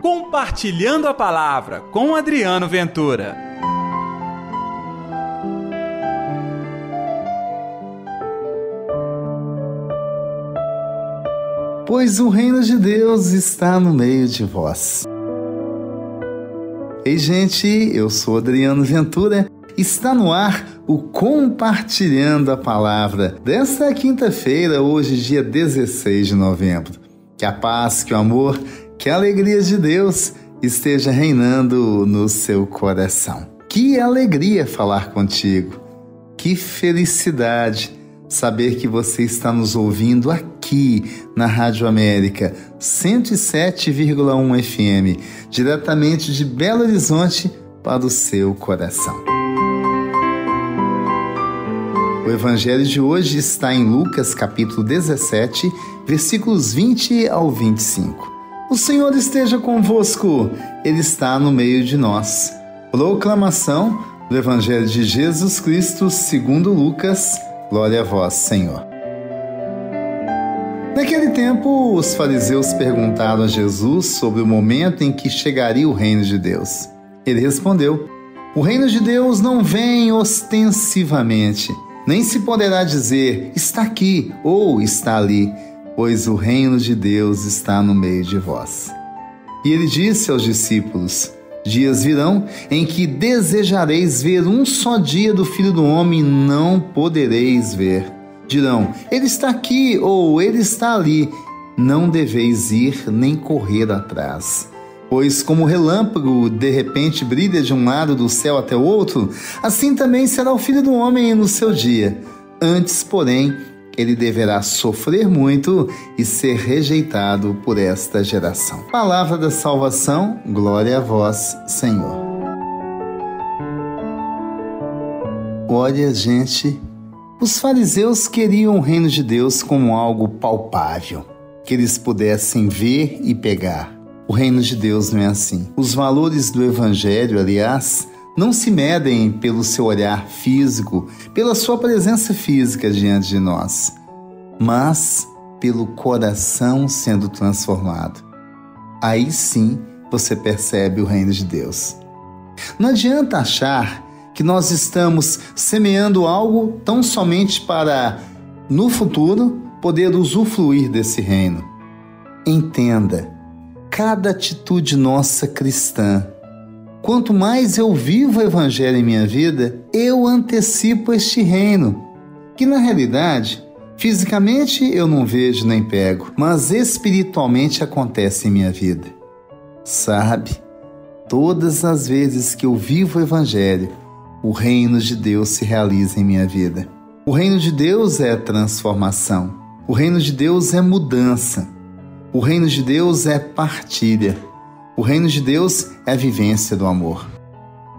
Compartilhando a Palavra com Adriano Ventura. Pois o reino de Deus está no meio de vós. Ei, gente, eu sou Adriano Ventura. Está no ar o Compartilhando a Palavra desta quinta-feira, hoje, dia 16 de novembro. Que a paz, que o amor, que a alegria de Deus esteja reinando no seu coração. Que alegria falar contigo. Que felicidade saber que você está nos ouvindo aqui na Rádio América 107,1 FM, diretamente de Belo Horizonte para o seu coração. O evangelho de hoje está em Lucas capítulo 17, versículos 20 ao 25. O Senhor esteja convosco, Ele está no meio de nós. Proclamação do Evangelho de Jesus Cristo segundo Lucas. Glória a vós, Senhor. Naquele tempo, os fariseus perguntaram a Jesus sobre o momento em que chegaria o reino de Deus. Ele respondeu: O reino de Deus não vem ostensivamente, nem se poderá dizer está aqui ou está ali pois o reino de Deus está no meio de vós. E ele disse aos discípulos: Dias virão em que desejareis ver um só dia do Filho do Homem, não podereis ver. Dirão: Ele está aqui ou ele está ali. Não deveis ir nem correr atrás. Pois, como o relâmpago de repente brilha de um lado do céu até o outro, assim também será o Filho do Homem no seu dia. Antes, porém, ele deverá sofrer muito e ser rejeitado por esta geração. Palavra da salvação, glória a vós, Senhor. Olha, gente, os fariseus queriam o reino de Deus como algo palpável, que eles pudessem ver e pegar. O reino de Deus não é assim. Os valores do Evangelho, aliás, não se medem pelo seu olhar físico, pela sua presença física diante de nós, mas pelo coração sendo transformado. Aí sim você percebe o reino de Deus. Não adianta achar que nós estamos semeando algo tão somente para, no futuro, poder usufruir desse reino. Entenda, cada atitude nossa cristã Quanto mais eu vivo o Evangelho em minha vida, eu antecipo este reino, que na realidade, fisicamente eu não vejo nem pego, mas espiritualmente acontece em minha vida. Sabe, todas as vezes que eu vivo o Evangelho, o reino de Deus se realiza em minha vida. O reino de Deus é transformação, o reino de Deus é mudança, o reino de Deus é partilha. O reino de Deus é a vivência do amor.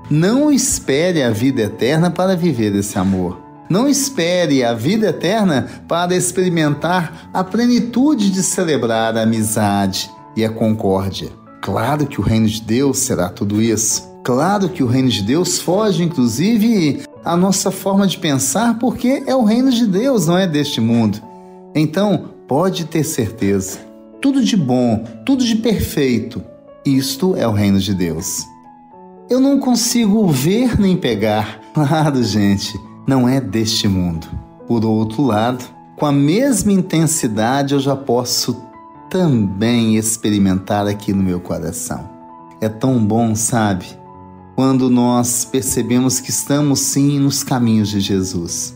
Não espere a vida eterna para viver esse amor. Não espere a vida eterna para experimentar a plenitude de celebrar a amizade e a concórdia. Claro que o reino de Deus será tudo isso. Claro que o reino de Deus foge, inclusive, a nossa forma de pensar, porque é o reino de Deus, não é deste mundo. Então, pode ter certeza, tudo de bom, tudo de perfeito isto é o reino de Deus. Eu não consigo ver nem pegar. Claro, gente, não é deste mundo. Por outro lado, com a mesma intensidade eu já posso também experimentar aqui no meu coração. É tão bom, sabe? Quando nós percebemos que estamos sim nos caminhos de Jesus.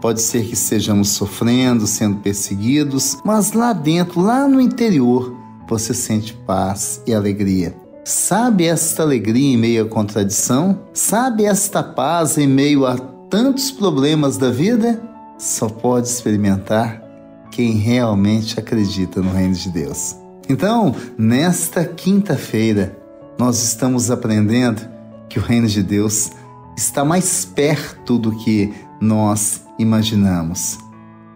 Pode ser que estejamos sofrendo, sendo perseguidos, mas lá dentro, lá no interior, você sente paz e alegria. Sabe esta alegria em meio à contradição? Sabe esta paz em meio a tantos problemas da vida? Só pode experimentar quem realmente acredita no reino de Deus. Então, nesta quinta-feira, nós estamos aprendendo que o reino de Deus está mais perto do que nós imaginamos.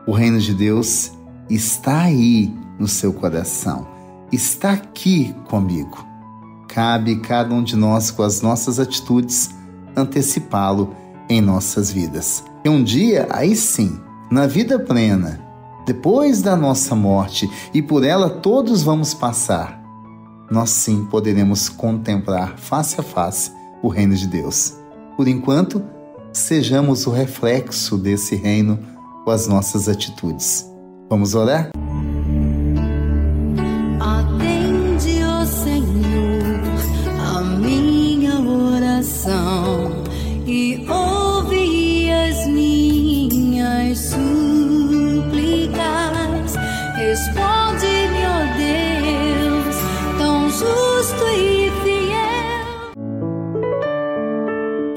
O reino de Deus está aí no seu coração está aqui comigo. Cabe cada um de nós, com as nossas atitudes, antecipá-lo em nossas vidas. E um dia, aí sim, na vida plena, depois da nossa morte, e por ela todos vamos passar, nós sim poderemos contemplar face a face o reino de Deus. Por enquanto, sejamos o reflexo desse reino com as nossas atitudes. Vamos orar?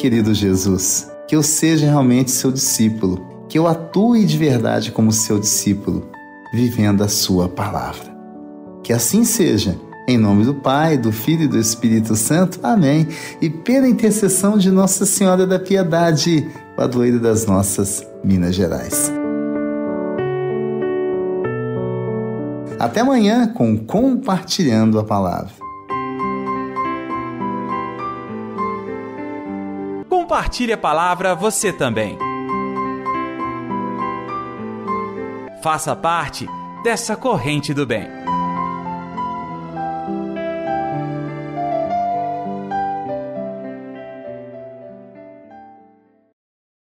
Querido Jesus, que eu seja realmente seu discípulo, que eu atue de verdade como seu discípulo, vivendo a sua palavra. Que assim seja. Em nome do Pai, do Filho e do Espírito Santo. Amém. E pela intercessão de Nossa Senhora da Piedade, padroeira das nossas Minas Gerais. Até amanhã com Compartilhando a Palavra. Compartilhe a palavra você também. Faça parte dessa corrente do bem.